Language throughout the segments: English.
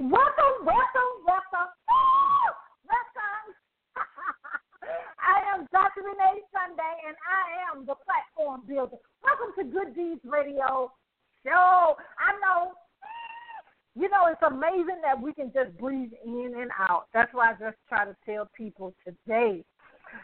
Welcome, welcome, welcome. welcome. I am Dr. Renee Sunday, and I am the platform builder. Welcome to Good Deeds Radio Show. I know, you know, it's amazing that we can just breathe in and out. That's why I just try to tell people today.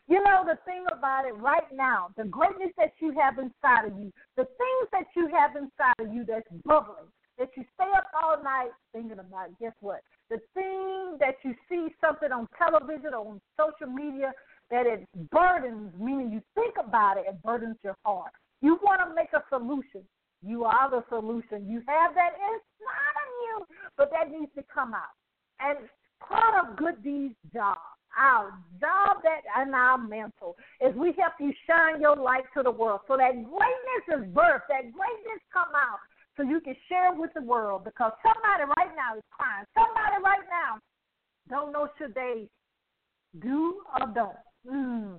You know, the thing about it right now, the greatness that you have inside of you, the things that you have inside of you that's bubbling, that you stay up all night thinking about, guess what? The thing that you see something on television or on social media that it burdens, meaning you think about it, it burdens your heart. You want to make a solution. You are the solution. You have that inside of you, but that needs to come out. And part of Good Deeds' job, our job that and our mental is we help you shine your light to the world so that greatness is birthed, that greatness come out so you can share with the world because somebody right now is crying. Somebody right now don't know should they do or don't. Mm.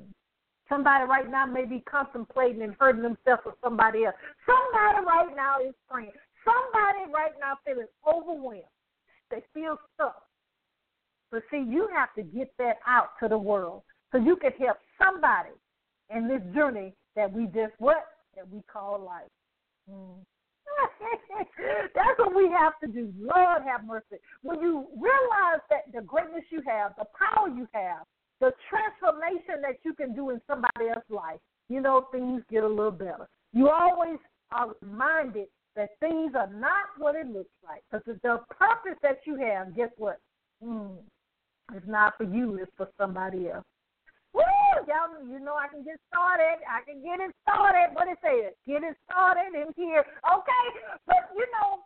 Somebody right now may be contemplating and hurting themselves or somebody else. Somebody right now is praying. Somebody right now feeling overwhelmed. They feel stuck. But see, you have to get that out to the world so you can help somebody in this journey that we just what that we call life. Mm. That's what we have to do. Lord have mercy. When you realize that the greatness you have, the power you have, the transformation that you can do in somebody else's life, you know, things get a little better. You always are reminded that things are not what it looks like. Because the purpose that you have, guess what? Mm, it's not for you, it's for somebody else. Y'all, you know I can get started. I can get it started. What it says? Get it started in here. Okay? But, you know,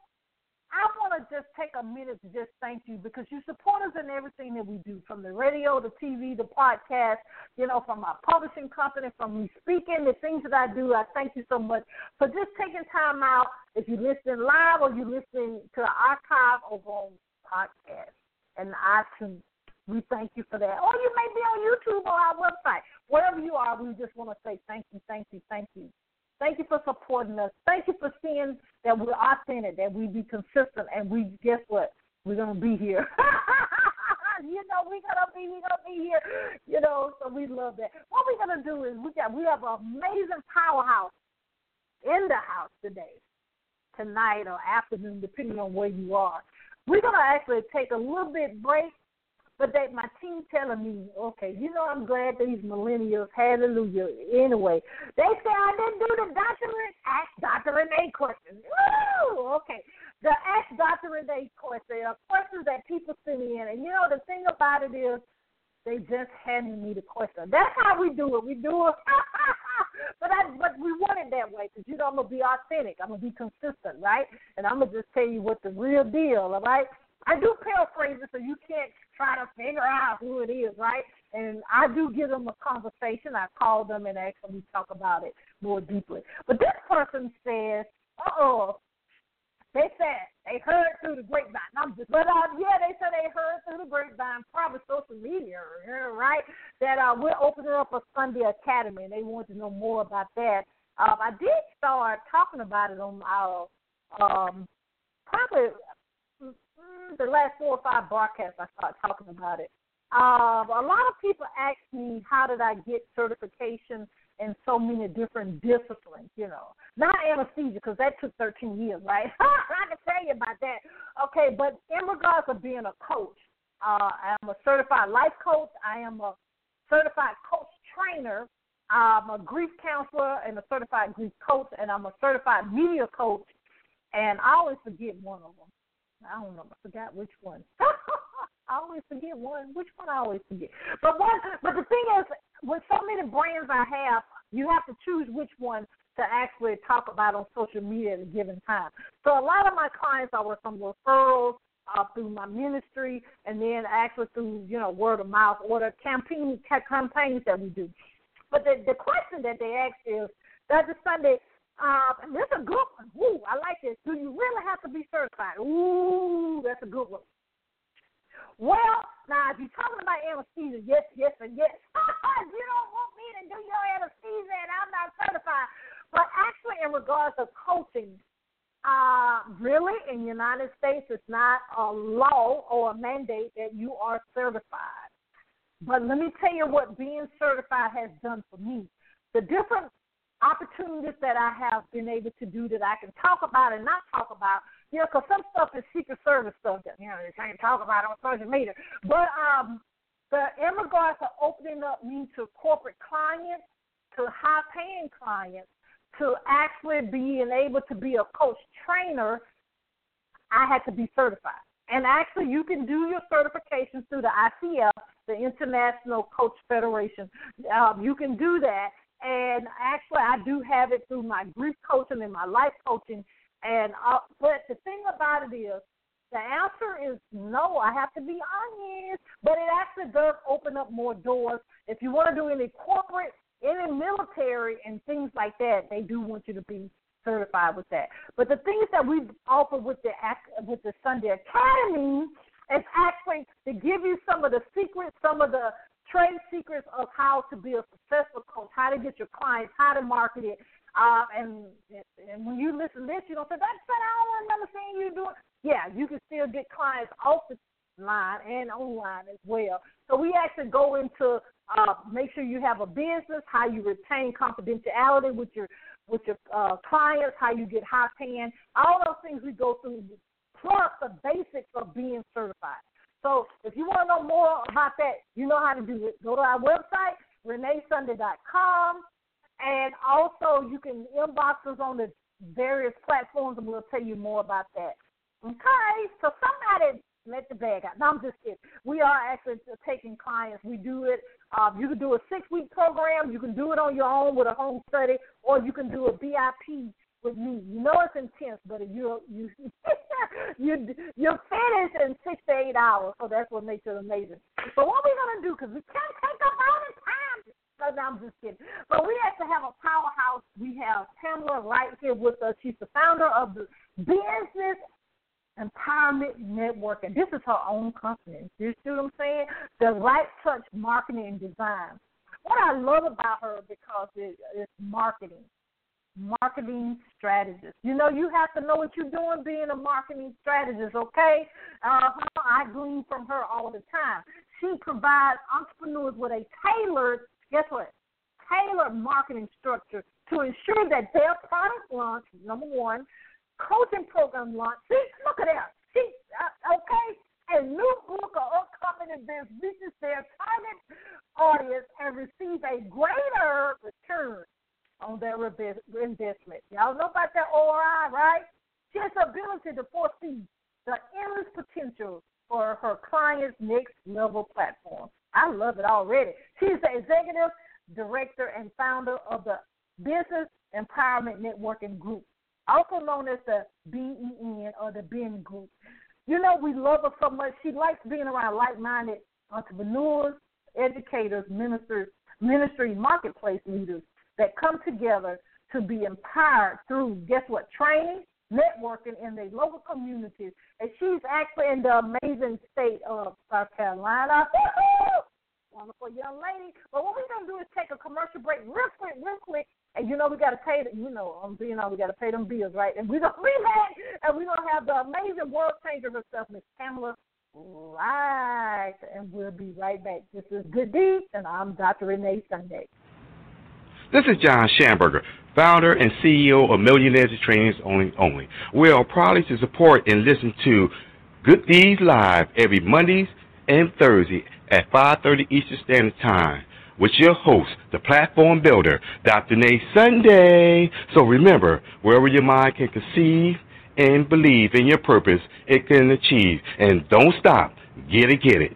I want to just take a minute to just thank you because you support us in everything that we do, from the radio, the TV, the podcast, you know, from our publishing company, from me speaking, the things that I do. I thank you so much for just taking time out. If you're listening live or you're listening to the archive over on podcast and iTunes, we thank you for that. Or you may be on YouTube or our website. Wherever you are, we just want to say thank you, thank you, thank you. Thank you for supporting us. Thank you for seeing that we're authentic, that we be consistent, and we guess what? We're gonna be here. you know, we're gonna be we're gonna be here. You know, so we love that. What we're gonna do is we got we have an amazing powerhouse in the house today, tonight or afternoon, depending on where you are. We're gonna actually take a little bit break but they, my team telling me, okay, you know, I'm glad these millennials, hallelujah. Anyway, they say I didn't do the Dr. Ask Dr. Renee question. Woo! Okay. The Ask Dr. Renee question are questions that people send me in. And, you know, the thing about it is, they just handed me the question. That's how we do it. We do it. but I, but we want it that way because you know I'm gonna be authentic. I'm gonna be consistent, right? And I'm gonna just tell you what the real deal, all right? I do paraphrase it so you can't try to figure out who it is, right? And I do give them a conversation. I call them and actually talk about it more deeply. But this person says, uh oh, they said they heard through the grapevine. I'm just, but uh, yeah, they said they heard through the grapevine, probably social media, right? That uh, we're opening up a Sunday academy, and they want to know more about that. Um, I did start talking about it on our um, probably the last four or five broadcasts I started talking about it. Um, a lot of people ask me how did I get certification in so many different disciplines, you know. Not anesthesia because that took 13 years, right? I can tell you about that. Okay, but in regards to being a coach, uh, I am a certified life coach. I am a certified coach trainer. I'm a grief counselor and a certified grief coach, and I'm a certified media coach. And I always forget one of them. I don't know. I forgot which one. I always forget one. Which one I always forget. But one. But the thing is, with so many brands I have, you have to choose which one to actually talk about on social media at a given time. So a lot of my clients work from referrals uh, through my ministry, and then actually through you know word of mouth or the campaign campaigns that we do. But the the question that they ask is, Dr. Sunday, uh, this is a good one. Ooh, I like this. Do you really have to be certified? Ooh, that's a good one. Well, now if you're talking about anesthesia, yes, yes, and yes. you don't want me to do your anesthesia and I'm not certified. But actually, in regards to coaching, uh, really, in the United States, it's not a law or a mandate that you are certified. But let me tell you what being certified has done for me. The different opportunities that I have been able to do that I can talk about and not talk about. You know, because some stuff is secret service stuff that you know you can't talk about on social media. But um, the in regards to opening up me to corporate clients, to high paying clients, to actually being able to be a coach trainer, I had to be certified. And actually, you can do your certifications through the ICF, the International Coach Federation. Um, you can do that. And actually, I do have it through my grief coaching and my life coaching. And uh, but the thing about it is, the answer is no. I have to be honest, but it actually does open up more doors. If you want to do any corporate the military and things like that, they do want you to be certified with that. But the things that we offer with the with the Sunday Academy is actually to give you some of the secrets, some of the trade secrets of how to be a successful coach, how to get your clients, how to market it. Uh, and and when you listen to this, you don't say, "That's what I don't remember seeing you doing." Yeah, you can still get clients off the line and online as well. So we actually go into uh, make sure you have a business, how you retain confidentiality with your with your uh, clients, how you get high paying, all those things we go through, plus the basics of being certified. So if you want to know more about that, you know how to do it. Go to our website, reneesunday.com, and also you can inbox us on the various platforms, and we'll tell you more about that. Okay, so somebody let the bag out. No, I'm just kidding. We are actually taking clients. We do it. Uh, you can do a six week program. You can do it on your own with a home study, or you can do a VIP with me. You know it's intense, but you you you you're finished in six to eight hours. So that's what makes it amazing. But what we're gonna do? Because we can't take up all the time. No, no, I'm just kidding. But we have to have a powerhouse. We have Pamela right here with us. She's the founder of the Business Empowerment Network, and this is her own company. You see what I'm saying? The Wright Touch Marketing Design. What I love about her because it, it's marketing, marketing strategist. You know, you have to know what you're doing being a marketing strategist. Okay, uh, I glean from her all the time. She provides entrepreneurs with a tailored, guess what? Tailored marketing structure to ensure that their product launch, number one, coaching program launch. See, look at that. See, uh, okay, a new book or upcoming events reaches their target audience and receives a greater return on their investment. Y'all know about that ORI, right? She has the ability to foresee the endless potential for her clients' next level platform. I love it already. She's the executive director and founder of the Business Empowerment Networking Group also known as the BEN or the BEN Group. You know, we love her so much. She likes being around like minded entrepreneurs, educators, ministers, ministry marketplace leaders that come together to be empowered through, guess what, training, networking in the local communities. And she's actually in the amazing state of South Carolina. Wonderful young lady. But what we're going to do is take a commercial break real quick, real quick, and you know we got to pay, the, you know, you know we got to pay them bills, right? And we're gonna relax, and we're gonna have the amazing world changer herself, Miss Pamela Wright, and we'll be right back. This is Good Deeds, and I'm Dr. Renee Sunday. This is John Schamberger, founder and CEO of Millionaires Trainings Only. Only. We are proud to support and listen to Good Deeds Live every Mondays and Thursday at 5:30 Eastern Standard Time with your host, the platform builder, Dr. Renee Sunday. So remember, wherever your mind can conceive and believe in your purpose, it can achieve. And don't stop. Get it, get it.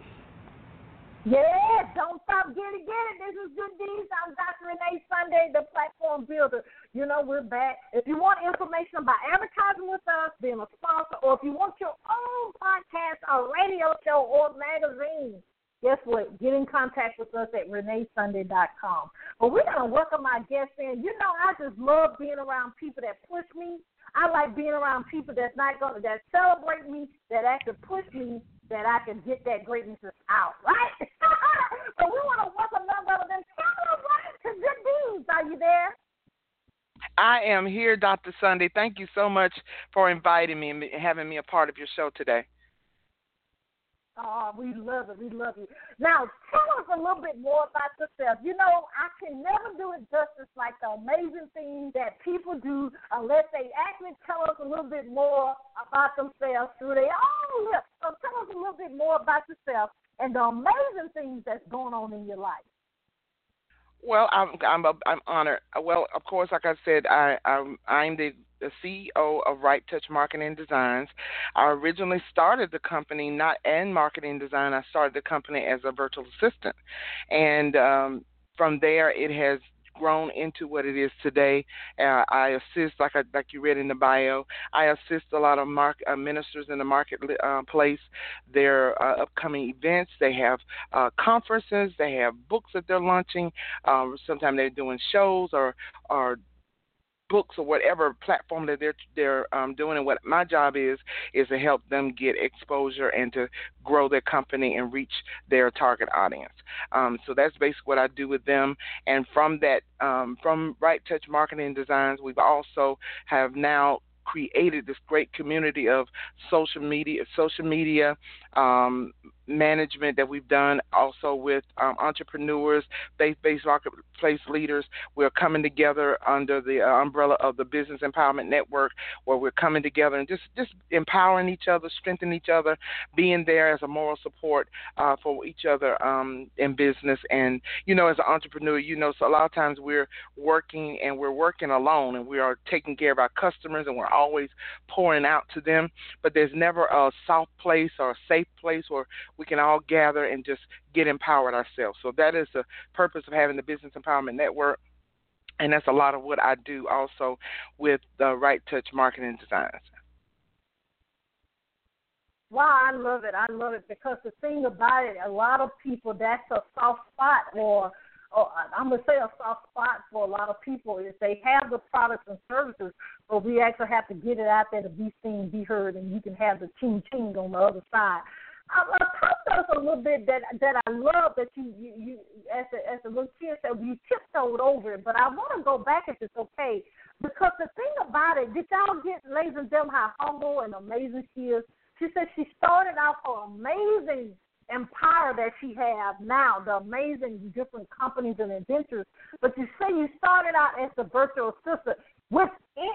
Yeah, don't stop, get it, get it. This is Good Deeds. I'm Dr. Renee Sunday, the platform builder. You know, we're back. If you want information about advertising with us, being a sponsor, or if you want your own podcast or radio show or magazine, guess what? Get in contact with us at reneesunday.com. But we're going to welcome our guests in. You know, I just love being around people that push me. I like being around people that's not going to, that celebrate me, that actually push me, that I can get that greatness out, right? So we want to welcome none other than to Good Deeds. Are you there? I am here, Dr. Sunday. Thank you so much for inviting me and having me a part of your show today. Oh, we love it. We love you. Now, tell us a little bit more about yourself. You know, I can never do it justice like the amazing things that people do unless they actually tell us a little bit more about themselves through their own lips. So tell us a little bit more about yourself and the amazing things that's going on in your life. Well, I'm I'm I'm honored. Well, of course, like I said, I I'm, I'm the the CEO of Wright Touch Marketing Designs. I originally started the company not in marketing design. I started the company as a virtual assistant, and um, from there it has grown into what it is today. Uh, I assist, like I, like you read in the bio, I assist a lot of mark, uh, ministers in the marketplace. Uh, their uh, upcoming events, they have uh, conferences, they have books that they're launching. Um, sometimes they're doing shows or or books or whatever platform that they're they're um, doing. And what my job is is to help them get exposure and to grow their company and reach their target audience. Um, so that's basically what I do with them. And from that, um, from Wright Touch Marketing Designs, we've also have now created this great community of social media, social media um, management that we've done also with um, entrepreneurs, faith-based marketplace leaders. We're coming together under the uh, umbrella of the Business Empowerment Network, where we're coming together and just just empowering each other, strengthening each other, being there as a moral support uh, for each other um, in business. And you know, as an entrepreneur, you know, so a lot of times we're working and we're working alone, and we are taking care of our customers, and we're always pouring out to them. But there's never a soft place or a safe place where we can all gather and just get empowered ourselves. So that is the purpose of having the Business Empowerment Network. And that's a lot of what I do also with the Wright Touch Marketing Designs. Wow, I love it. I love it because the thing about it, a lot of people, that's a soft spot, or, or oh, I'm gonna say a soft spot for a lot of people is they have the products and services, but we actually have to get it out there to be seen, be heard, and you can have the ching ching on the other side. Talk to us a little bit that that I love that you you, you as a as a little kid said you tiptoed over it, but I want to go back if it's okay because the thing about it, did y'all get ladies and gentlemen how humble and amazing she is? She said she started out for amazing empire that she has now, the amazing different companies and adventures. But you say you started out as the virtual assistant, which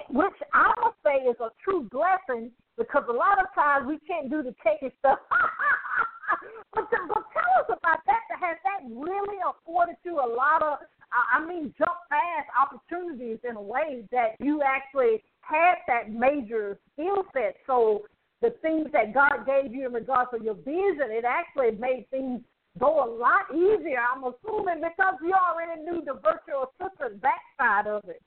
which I would say is a true blessing because a lot of times we can't do the techie stuff. but, but tell us about that. Has that really afforded you a lot of, I mean, jump fast opportunities in a way that you actually had that major skill set? So the things that God gave you in regards to your vision, it actually made things go a lot easier. I'm assuming because you already knew the virtual assistant backside of it.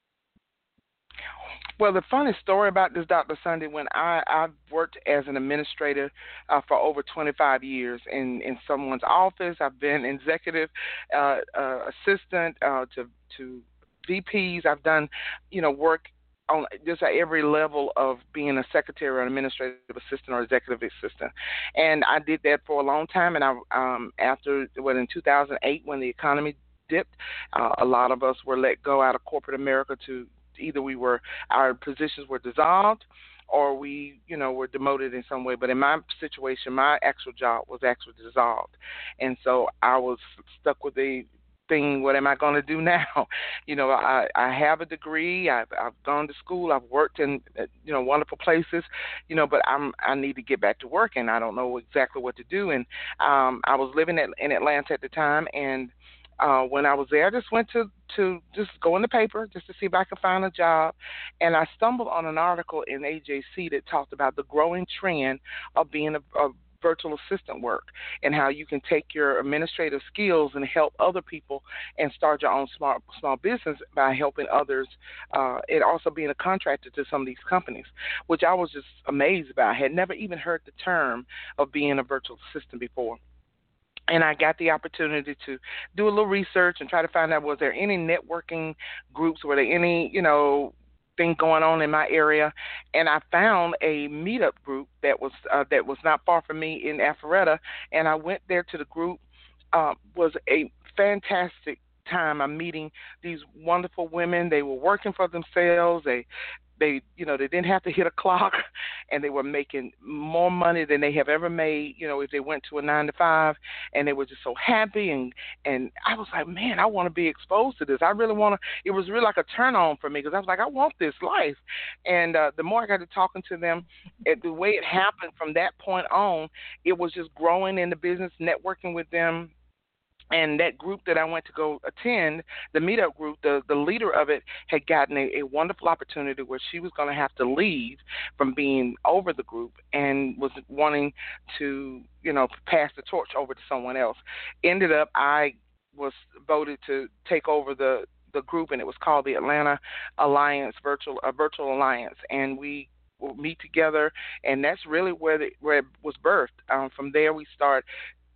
Well, the funny story about this, Dr. Sunday, when I I've worked as an administrator uh, for over 25 years in in someone's office. I've been executive uh, uh, assistant uh, to to VPs. I've done, you know, work on just at every level of being a secretary or an administrative assistant or executive assistant. And I did that for a long time. And I, um, after, well, in 2008, when the economy dipped, uh, a lot of us were let go out of corporate America to either we were our positions were dissolved or we, you know, were demoted in some way. But in my situation, my actual job was actually dissolved, and so I was stuck with the thing. What am I going to do now? You know, I I have a degree. I've I've gone to school. I've worked in you know wonderful places. You know, but I'm I need to get back to work, and I don't know exactly what to do. And um, I was living at, in Atlanta at the time, and uh, when I was there, I just went to to just go in the paper just to see if I could find a job, and I stumbled on an article in AJC that talked about the growing trend of being a, a virtual assistant work and how you can take your administrative skills and help other people and start your own small small business by helping others uh, and also being a contractor to some of these companies, which I was just amazed about. I had never even heard the term of being a virtual assistant before and I got the opportunity to do a little research and try to find out was there any networking groups, were there any, you know, thing going on in my area, and I found a meetup group that was uh, that was not far from me in Alpharetta, and I went there to the group. Uh, was a fantastic time I'm meeting these wonderful women. They were working for themselves. They they you know they didn't have to hit a clock and they were making more money than they have ever made you know if they went to a nine to five and they were just so happy and and i was like man i want to be exposed to this. I really want to it was really like a turn on for me because i was like i want this life. And uh the more i got to talking to them it, the way it happened from that point on it was just growing in the business networking with them and that group that I went to go attend, the meetup group, the, the leader of it had gotten a, a wonderful opportunity where she was going to have to leave from being over the group and was wanting to, you know, pass the torch over to someone else. Ended up, I was voted to take over the the group, and it was called the Atlanta Alliance Virtual Virtual Alliance, and we will meet together, and that's really where the, where it was birthed. Um, from there, we start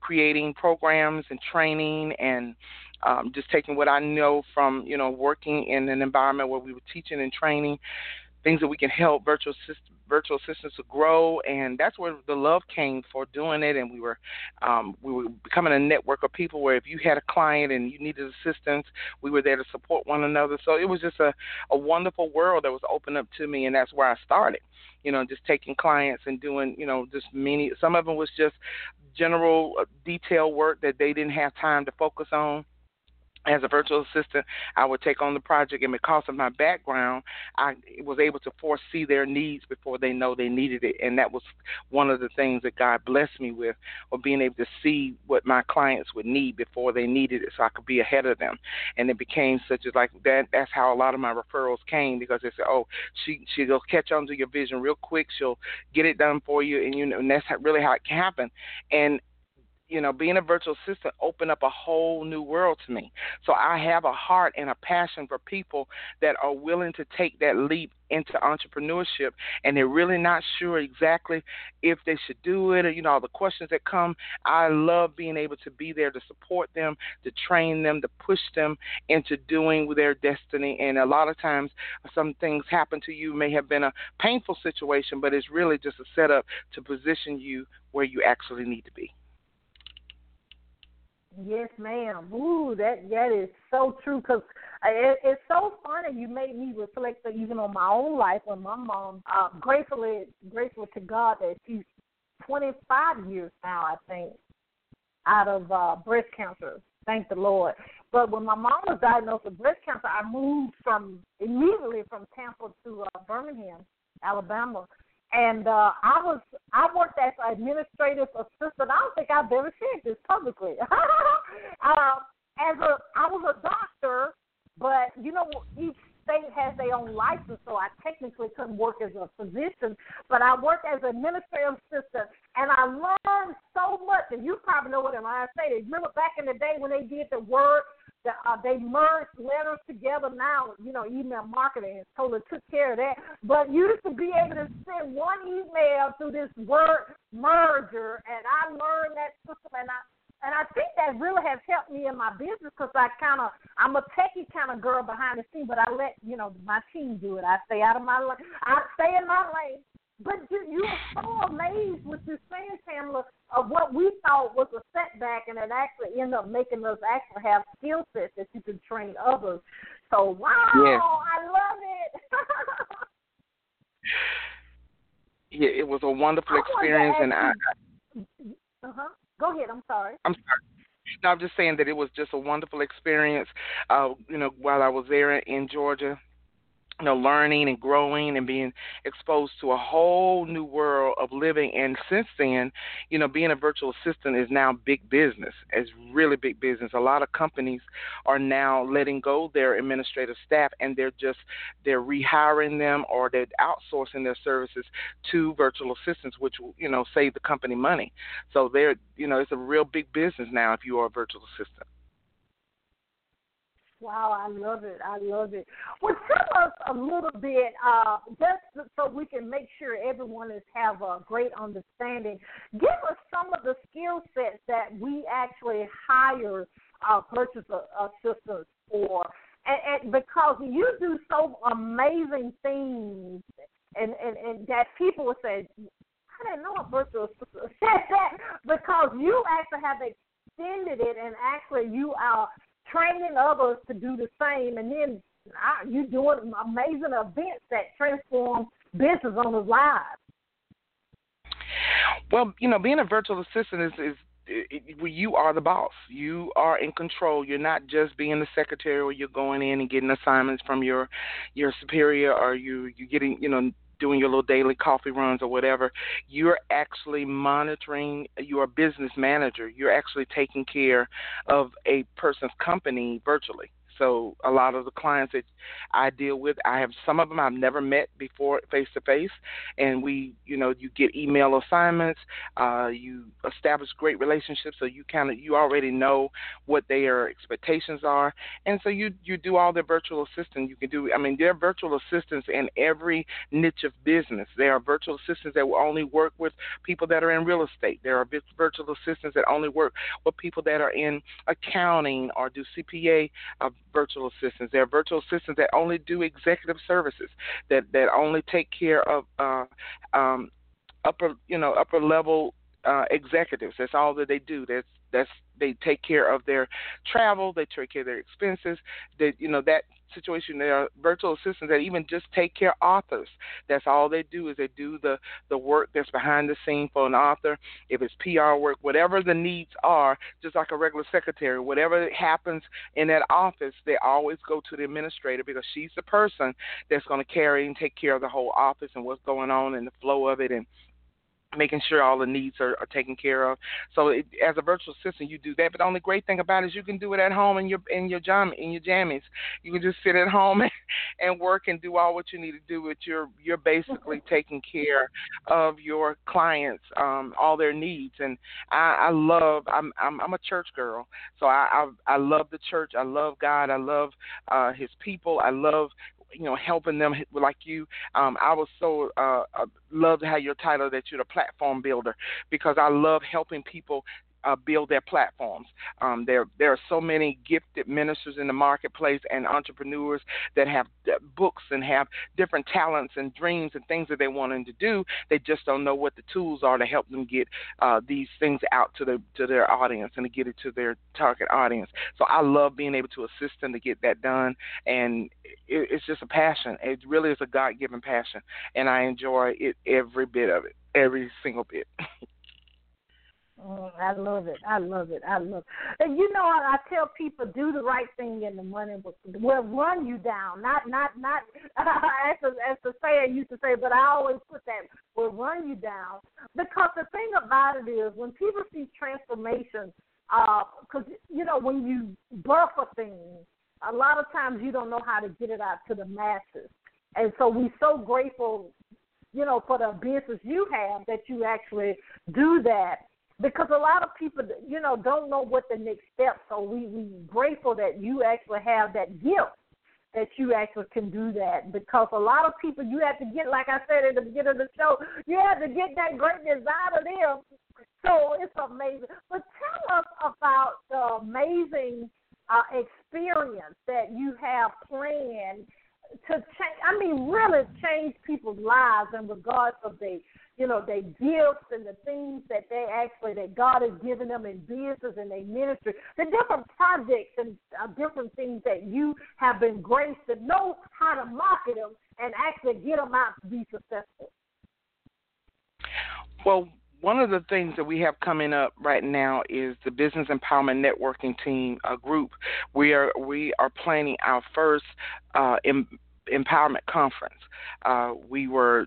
creating programs and training and um, just taking what I know from you know working in an environment where we were teaching and training things that we can help virtual system, virtual assistants to grow, and that's where the love came for doing it. And we were um, we were becoming a network of people where if you had a client and you needed assistance, we were there to support one another. So it was just a, a wonderful world that was opened up to me, and that's where I started. You know, just taking clients and doing you know just many. Some of them was just general uh, detail work that they didn't have time to focus on as a virtual assistant, I would take on the project, and because of my background, I was able to foresee their needs before they know they needed it, and that was one of the things that God blessed me with, of being able to see what my clients would need before they needed it, so I could be ahead of them. And it became such as like that. That's how a lot of my referrals came because they said, "Oh, she she'll catch on to your vision real quick. She'll get it done for you," and you know, and that's really how it can happen. And you know, being a virtual assistant opened up a whole new world to me. So I have a heart and a passion for people that are willing to take that leap into entrepreneurship and they're really not sure exactly if they should do it or you know all the questions that come. I love being able to be there to support them to train them to push them into doing their destiny. And a lot of times some things happen to you may have been a painful situation but it's really just a setup to position you where you actually need to be Yes, ma'am. Ooh, that that is so true. Cause it, it's so funny. You made me reflect even on my own life when my mom, uh, gratefully, grateful to God that she's 25 years now, I think, out of uh, breast cancer. Thank the Lord. But when my mom was diagnosed with breast cancer, I moved from immediately from Tampa to uh, Birmingham, Alabama, and uh, I was I worked as an administrative assistant. I don't think I've ever said this publicly. uh, as a I was a doctor, but you know each state has their own license, so I technically couldn't work as a physician. But I worked as an administrative assistant, and I learned so much. And you probably know what I say. Remember back in the day when they did the word uh, they merged letters together now. You know, email marketing has totally took care of that. But you used to be able to send one email through this word merger, and I learned that system, and I and I think that really has helped me in my business because I kind of I'm a techie kind of girl behind the scene, but I let you know my team do it. I stay out of my lane. I stay in my lane. But you, you are so amazed with this saying, Tamela, of what we thought was a setback, and it actually ended up making us actually have skill sets that you can train others. So, wow, yes. I love it. yeah, it was a wonderful experience, and I. Uh huh. Go ahead. I'm sorry. I'm sorry. No, I'm just saying that it was just a wonderful experience. Uh, you know, while I was there in Georgia, you know, learning and growing and being exposed to a whole new world of living. And since then, you know, being a virtual assistant is now big business. It's really big business. A lot of companies are now letting go their administrative staff and they're just they're rehiring them or they're outsourcing their services to virtual assistants, which will, you know, save the company money. So they're you know, it's a real big business now if you are a virtual assistant. Wow, I love it. I love it. Well, tell us a little bit, uh, just so we can make sure everyone is have a great understanding. Give us some of the skill sets that we actually hire uh, purchase assistants for, and, and because you do so amazing things, and, and, and that people say, I didn't know a virtual assistant said that because you actually have extended it, and actually you are training others to do the same, and then uh, you doing amazing events that transform business owners' lives. Well, you know, being a virtual assistant is, is it, you are the boss. You are in control. You're not just being the secretary or you're going in and getting assignments from your your superior or you you getting you know doing your little daily coffee runs or whatever. You're actually monitoring your business manager. You're actually taking care of a person's company virtually. So a lot of the clients that I deal with, I have some of them I've never met before face to face, and we, you know, you get email assignments, uh, you establish great relationships, so you kind of you already know what their expectations are, and so you you do all their virtual assistants. You can do, I mean, there are virtual assistants in every niche of business. There are virtual assistants that will only work with people that are in real estate. There are virtual assistants that only work with people that are in accounting or do CPA. Uh, virtual assistants. There are virtual assistants that only do executive services, that that only take care of uh, um, upper you know upper level uh, executives. That's all that they do. That's that's they take care of their travel, they take care of their expenses. That you know that situation. There are virtual assistants that even just take care of authors. That's all they do is they do the the work that's behind the scene for an author. If it's PR work, whatever the needs are, just like a regular secretary, whatever happens in that office, they always go to the administrator because she's the person that's going to carry and take care of the whole office and what's going on and the flow of it and making sure all the needs are, are taken care of. So it, as a virtual assistant, you do that. But the only great thing about it is you can do it at home in your in your jam in your jammies. You can just sit at home and, and work and do all what you need to do. But you're you're basically taking care of your clients, um, all their needs. And I, I love. I'm, I'm I'm a church girl, so I, I I love the church. I love God. I love uh, His people. I love you know helping them like you. Um, I was so uh, uh, love to have your title that you're the platform builder because I love helping people uh, build their platforms. Um, there, there are so many gifted ministers in the marketplace and entrepreneurs that have books and have different talents and dreams and things that they want them to do. They just don't know what the tools are to help them get uh, these things out to the to their audience and to get it to their target audience. So I love being able to assist them to get that done, and it, it's just a passion. It really is a God-given passion, and I enjoy it every bit of it, every single bit. Mm, I love it. I love it. I love it. And you know, I, I tell people do the right thing, and the money will, will run you down. Not, not, not as the, as the saying used to say, but I always put that will run you down because the thing about it is when people see transformation, because uh, you know when you birth a thing, a lot of times you don't know how to get it out to the masses, and so we're so grateful you know, for the business you have that you actually do that because a lot of people, you know, don't know what the next step So we we grateful that you actually have that gift that you actually can do that because a lot of people you have to get, like I said at the beginning of the show, you have to get that greatness out of them. So it's amazing. But tell us about the amazing uh, experience that you have planned to change. I mean, really change people's lives in regards of the you know, their gifts and the things that they actually that God has given them in business and their ministry, the different projects and uh, different things that you have been graced to know how to market them and actually get them out to be successful. Well, one of the things that we have coming up right now is the Business Empowerment Networking Team group. We are we are planning our first uh, em- empowerment conference. Uh, we were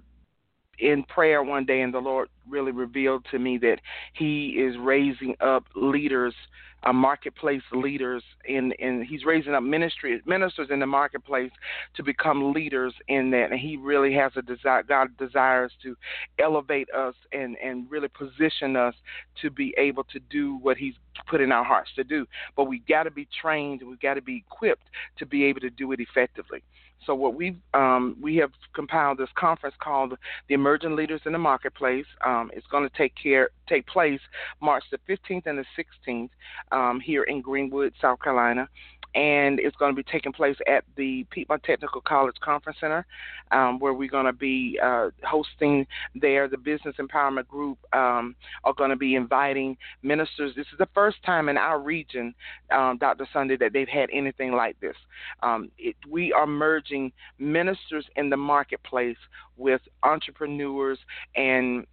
in prayer one day, and the Lord really revealed to me that He is raising up leaders, uh, marketplace leaders, in and He's raising up ministry ministers in the marketplace to become leaders in that. And He really has a desire. God desires to elevate us and and really position us to be able to do what He's put in our hearts to do. But we got to be trained. We've got to be equipped to be able to do it effectively. So what we um, we have compiled this conference called the Emerging Leaders in the Marketplace. Um, it's going to take care take place March the 15th and the 16th um, here in Greenwood, South Carolina. And it's going to be taking place at the Piedmont Technical College Conference Center, um, where we're going to be uh, hosting there. The Business Empowerment Group um, are going to be inviting ministers. This is the first time in our region, um, Dr. Sunday, that they've had anything like this. Um, it, we are merging ministers in the marketplace with entrepreneurs and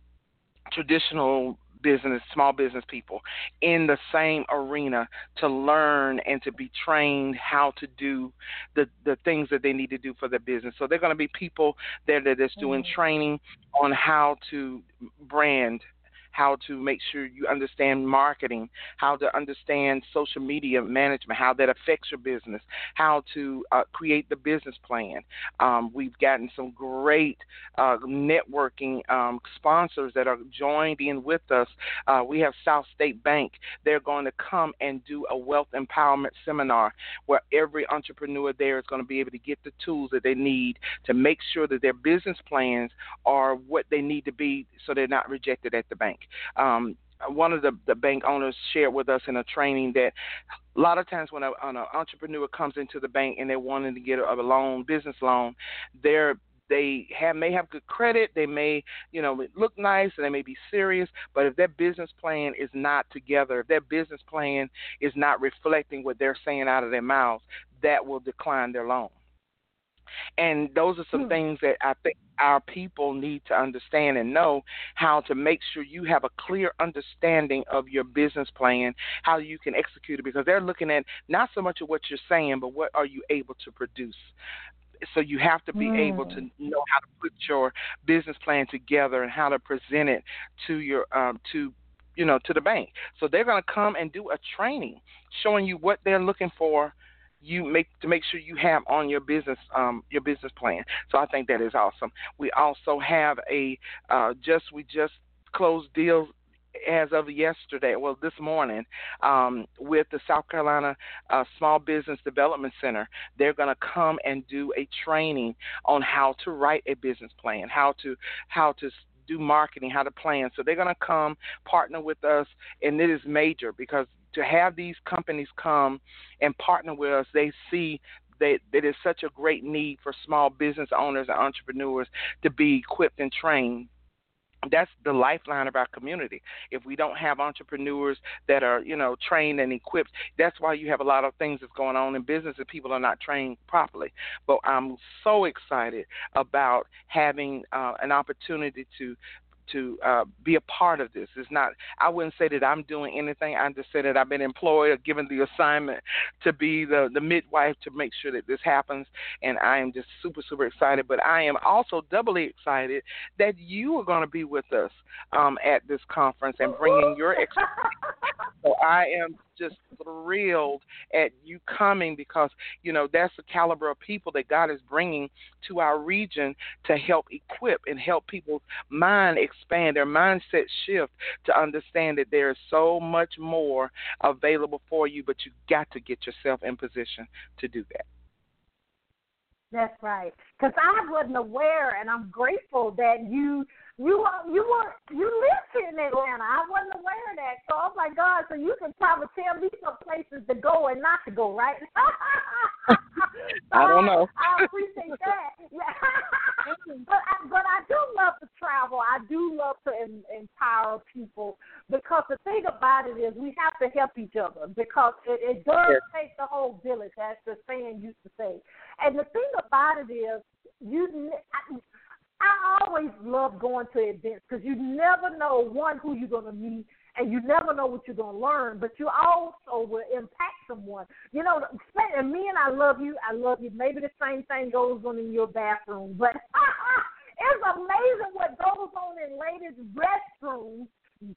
traditional business, small business people in the same arena to learn and to be trained how to do the the things that they need to do for their business. So they're going to be people there that is doing mm-hmm. training on how to brand how to make sure you understand marketing, how to understand social media management, how that affects your business, how to uh, create the business plan. Um, we've gotten some great uh, networking um, sponsors that are joined in with us. Uh, we have South State Bank. They're going to come and do a wealth empowerment seminar where every entrepreneur there is going to be able to get the tools that they need to make sure that their business plans are what they need to be so they're not rejected at the bank. Um, one of the, the bank owners shared with us in a training that a lot of times when a, an entrepreneur comes into the bank and they're wanting to get a, a loan, business loan, they're they have may have good credit, they may, you know, look nice and they may be serious, but if their business plan is not together, if their business plan is not reflecting what they're saying out of their mouths, that will decline their loan. And those are some hmm. things that I think our people need to understand and know how to make sure you have a clear understanding of your business plan, how you can execute it, because they're looking at not so much of what you're saying, but what are you able to produce. So you have to be mm. able to hmm. know how to put your business plan together and how to present it to your um, to you know to the bank. So they're going to come and do a training showing you what they're looking for you make to make sure you have on your business um, your business plan. So I think that is awesome. We also have a uh, just we just closed deals as of yesterday, well, this morning, um, with the South Carolina uh, Small Business Development Center. They're going to come and do a training on how to write a business plan, how to how to do marketing, how to plan. So they're going to come partner with us, and it is major because to have these companies come and partner with us, they see that it is such a great need for small business owners and entrepreneurs to be equipped and trained that's the lifeline of our community. If we don't have entrepreneurs that are, you know, trained and equipped, that's why you have a lot of things that's going on in business and people are not trained properly. But I'm so excited about having uh, an opportunity to to uh, be a part of this. It's not. I wouldn't say that I'm doing anything. I just say that I've been employed or given the assignment to be the the midwife to make sure that this happens. And I am just super super excited. But I am also doubly excited that you are going to be with us um, at this conference and bringing your expertise. so I am just thrilled at you coming because you know that's the caliber of people that God is bringing to our region to help equip and help people's mind expand, their mindset shift to understand that there is so much more available for you, but you got to get yourself in position to do that. That's right. Because I wasn't aware, and I'm grateful that you you you were you lived here in Atlanta. I wasn't aware of that. So oh my God, so you can probably tell me some places to go and not to go, right? so I don't know. I, I appreciate that. Yeah. but I, but I do love to travel. I do love to em, empower people because the thing about it is we have to help each other because it, it does yes. take the whole village, as the saying used to say. And the thing about it is you. I, I always love going to events because you never know one who you're gonna meet and you never know what you're gonna learn, but you also will impact someone. You know, and me and I love you. I love you. Maybe the same thing goes on in your bathroom, but it's amazing what goes on in ladies' restrooms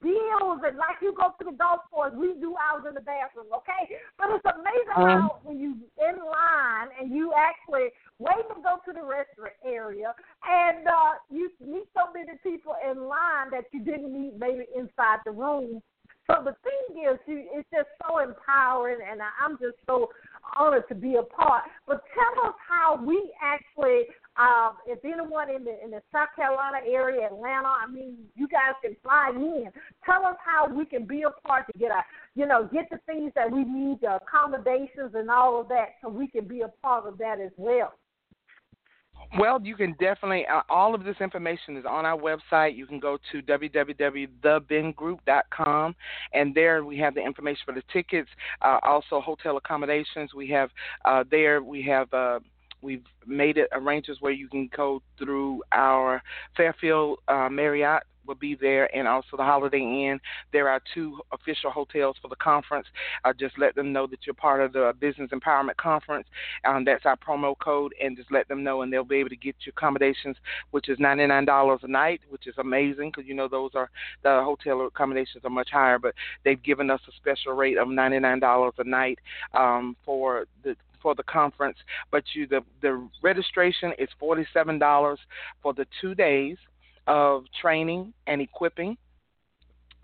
deals and like you go to the golf course, we do ours in the bathroom, okay? But it's amazing um, how when you in line and you actually wait to go to the restaurant area and uh you meet so many people in line that you didn't meet maybe inside the room. So the thing is, you, it's just so empowering, and I'm just so honored to be a part. But tell us how we actually Um, if anyone in the in the South Carolina area, Atlanta, I mean, you guys can fly in. Tell us how we can be a part to get our, you know, get the things that we need, the accommodations and all of that, so we can be a part of that as well. Well, you can definitely, uh, all of this information is on our website. You can go to www.thebengroup.com, and there we have the information for the tickets, uh, also hotel accommodations. We have uh, there, we have. Uh, we've made it arrangements where you can go through our Fairfield uh, Marriott will be there, and also the Holiday Inn. There are two official hotels for the conference. Uh, just let them know that you're part of the Business Empowerment Conference. Um, that's our promo code, and just let them know, and they'll be able to get you accommodations, which is $99 a night, which is amazing because you know those are the hotel accommodations are much higher, but they've given us a special rate of $99 a night um, for the for the conference, but you the the registration is forty seven dollars for the two days of training and equipping.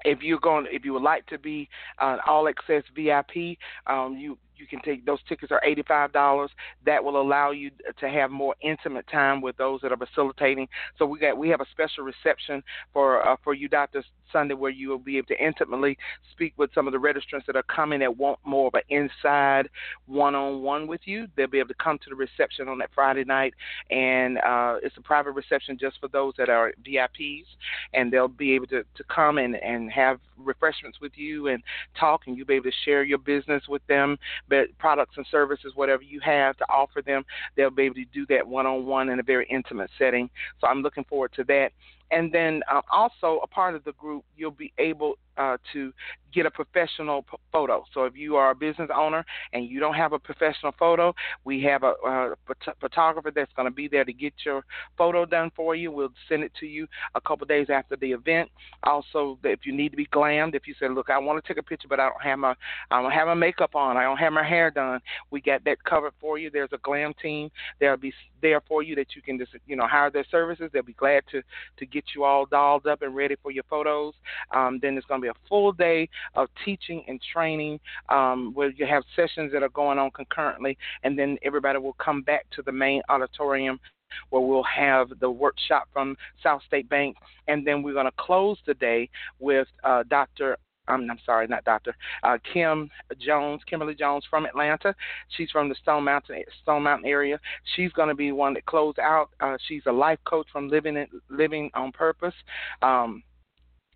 If you're going, if you would like to be an all access VIP, um, you you can take those tickets are $85 that will allow you to have more intimate time with those that are facilitating so we got we have a special reception for uh, for you Dr. Sunday where you will be able to intimately speak with some of the registrants that are coming that want more of an inside one-on-one with you. They'll be able to come to the reception on that Friday night, and uh, it's a private reception just for those that are VIPs, and they'll be able to, to come and, and have refreshments with you and talk, and you'll be able to share your business with them, but products and services, whatever you have to offer them, they'll be able to do that one-on-one in a very intimate setting. So I'm looking forward to that. And then uh, also a part of the group, you'll be able uh, to get a professional p- photo. So if you are a business owner and you don't have a professional photo, we have a, a phot- photographer that's going to be there to get your photo done for you. We'll send it to you a couple days after the event. Also, if you need to be glammed, if you say, "Look, I want to take a picture, but I don't have my I don't have my makeup on, I don't have my hair done," we got that covered for you. There's a glam team that'll be there for you that you can just you know hire their services. They'll be glad to to get you all dolled up and ready for your photos. Um, then it's going to be a full day of teaching and training um, where you have sessions that are going on concurrently, and then everybody will come back to the main auditorium where we'll have the workshop from South State Bank, and then we're going to close the day with uh, Dr. I'm, I'm sorry, not Doctor uh, Kim Jones, Kimberly Jones from Atlanta. She's from the Stone Mountain Stone Mountain area. She's going to be one that close out. Uh, she's a life coach from Living in, Living on Purpose. Um,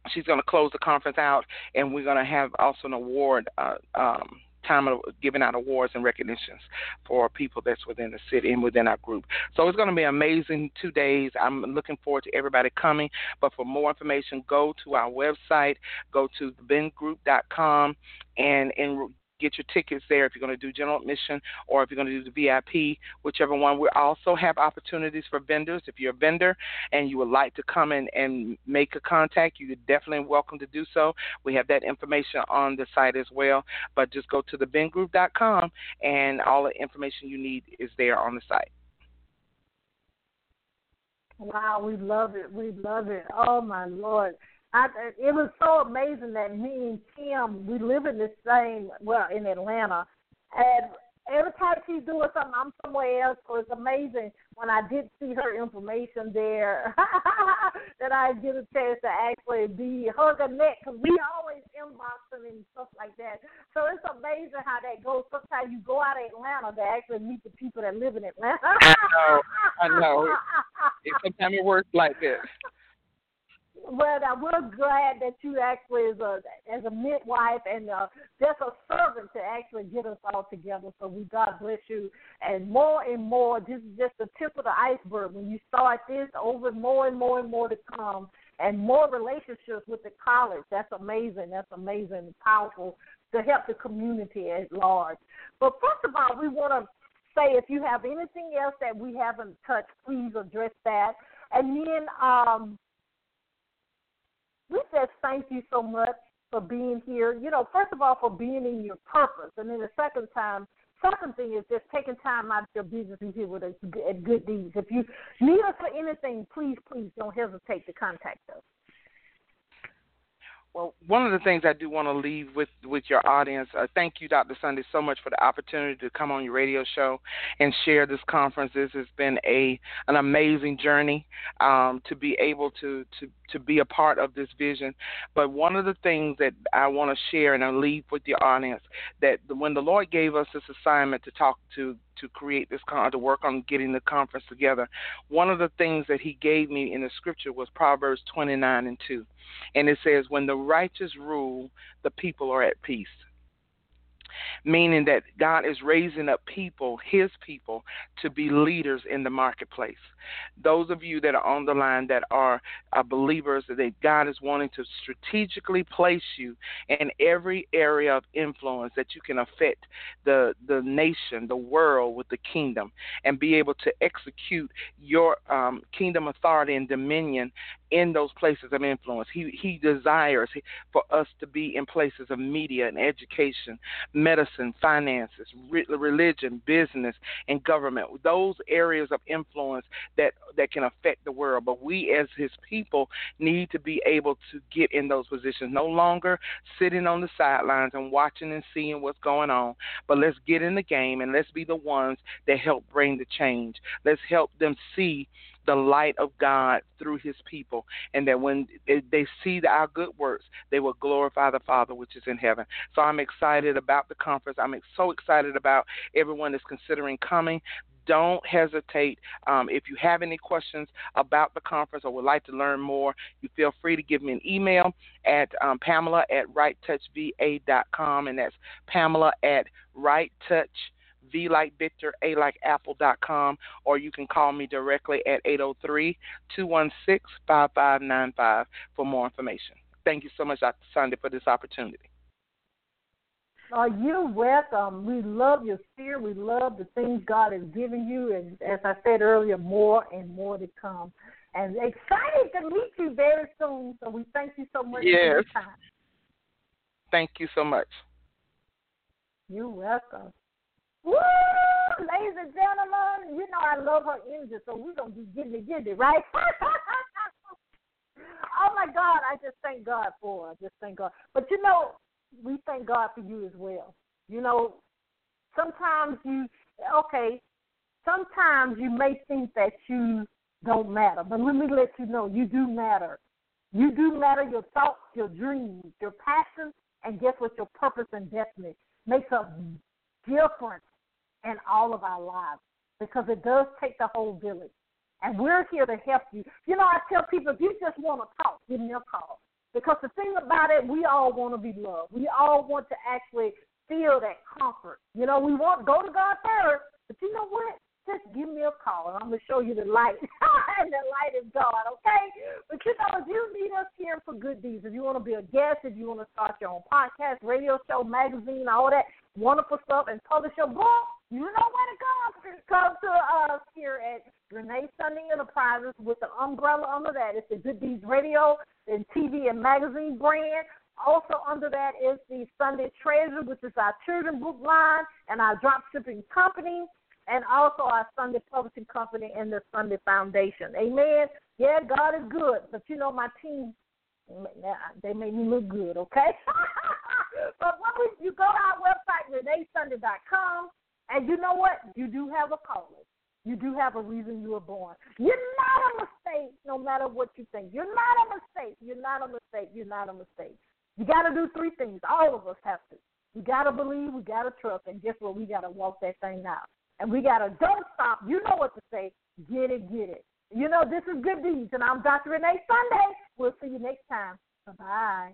she's going to close the conference out, and we're going to have also an award. Uh, um, time of giving out awards and recognitions for people that's within the city and within our group. So it's going to be amazing two days. I'm looking forward to everybody coming. But for more information, go to our website, go to thebengroup.com, and and get your tickets there if you're going to do general admission or if you're going to do the VIP, whichever one. We also have opportunities for vendors. If you're a vendor and you would like to come in and make a contact, you're definitely welcome to do so. We have that information on the site as well. But just go to thebengroup.com and all the information you need is there on the site. Wow, we love it. We love it. Oh my lord. I, it was so amazing that me and Kim, we live in the same, well, in Atlanta, and every time she's doing something, I'm somewhere else. So it's amazing when I did see her information there that I get a chance to actually be hug her neck because we always inboxing and stuff like that. So it's amazing how that goes. Sometimes you go out of Atlanta to actually meet the people that live in Atlanta. I know, I know. Sometimes it works like this. Well, we're glad that you actually, as a as a midwife and uh, just a servant, to actually get us all together. So we God bless you, and more and more. This is just the tip of the iceberg. When you start this, over more and more and more to come, and more relationships with the college. That's amazing. That's amazing, powerful to help the community at large. But first of all, we want to say if you have anything else that we haven't touched, please address that. And then um, we just thank you so much for being here. You know, first of all, for being in your purpose, and then the second time, second thing is just taking time out of your business and here with us at Good Deeds. If you need us for anything, please, please don't hesitate to contact us. Well, one of the things I do want to leave with with your audience, uh, thank you, Dr. Sunday, so much for the opportunity to come on your radio show and share this conference. This has been a an amazing journey um, to be able to to to be a part of this vision. But one of the things that I want to share and I leave with your audience that when the Lord gave us this assignment to talk to to create this con to work on getting the conference together, one of the things that He gave me in the Scripture was Proverbs 29 and 2, and it says, "When the righteous rule, the people are at peace." Meaning that God is raising up people, His people, to be leaders in the marketplace. Those of you that are on the line that are uh, believers, that God is wanting to strategically place you in every area of influence that you can affect the the nation, the world with the kingdom, and be able to execute your um, kingdom authority and dominion in those places of influence. He he desires for us to be in places of media and education, medicine, finances, re- religion, business, and government. Those areas of influence that that can affect the world. But we as his people need to be able to get in those positions. No longer sitting on the sidelines and watching and seeing what's going on, but let's get in the game and let's be the ones that help bring the change. Let's help them see the light of God through his people, and that when they see our good works, they will glorify the Father which is in heaven. So I'm excited about the conference. I'm so excited about everyone that's considering coming don't hesitate. Um, if you have any questions about the conference or would like to learn more, you feel free to give me an email at um, Pamela at wrighttouchva.com, and that's Pamela at wrighttouch. V like Victor, A like Apple.com, or you can call me directly at 803 216 5595 for more information. Thank you so much, Dr. Sunday, for this opportunity. Uh, Are you welcome. We love your spirit. We love the things God has given you. And as I said earlier, more and more to come. And excited to meet you very soon. So we thank you so much yes. for your time. Thank you so much. You're welcome. Woo! Ladies and gentlemen, you know I love her energy, so we're going to be getting it, right? oh my God, I just thank God for her. I just thank God. But you know, we thank God for you as well. You know, sometimes you okay, sometimes you may think that you don't matter, but let me let you know you do matter. You do matter your thoughts, your dreams, your passions, and guess what? Your purpose and destiny makes a difference in all of our lives because it does take the whole village. And we're here to help you. You know, I tell people if you just want to talk, give me a call. Because the thing about it, we all want to be loved. We all want to actually feel that comfort. You know, we want go to God first, but you know what? Just give me a call and I'm gonna show you the light. and the light is God, okay? But you know, if you need us here for good deeds, if you want to be a guest, if you want to start your own podcast, radio show, magazine, all that wonderful stuff, and publish your book, you know where to come. Come to us here at Renee Sunday Enterprises with the umbrella under that. It's the Good Deeds Radio and TV and magazine brand. Also under that is the Sunday Treasure, which is our children book line and our drop shipping company, and also our Sunday publishing company and the Sunday Foundation. Amen. Yeah, God is good, but you know my team, they made me look good. Okay. but when we, you go to our website, reneesunday.com, and you know what? You do have a calling. You do have a reason you were born. You're not a mistake, no matter what you think. You're not a mistake. You're not a mistake. You're not a mistake. You got to do three things. All of us have to. We got to believe. We got to trust. And guess what? We got to walk that thing out. And we got to don't stop. You know what to say. Get it, get it. You know, this is Good Deeds. And I'm Dr. Renee Sunday. We'll see you next time. Bye-bye.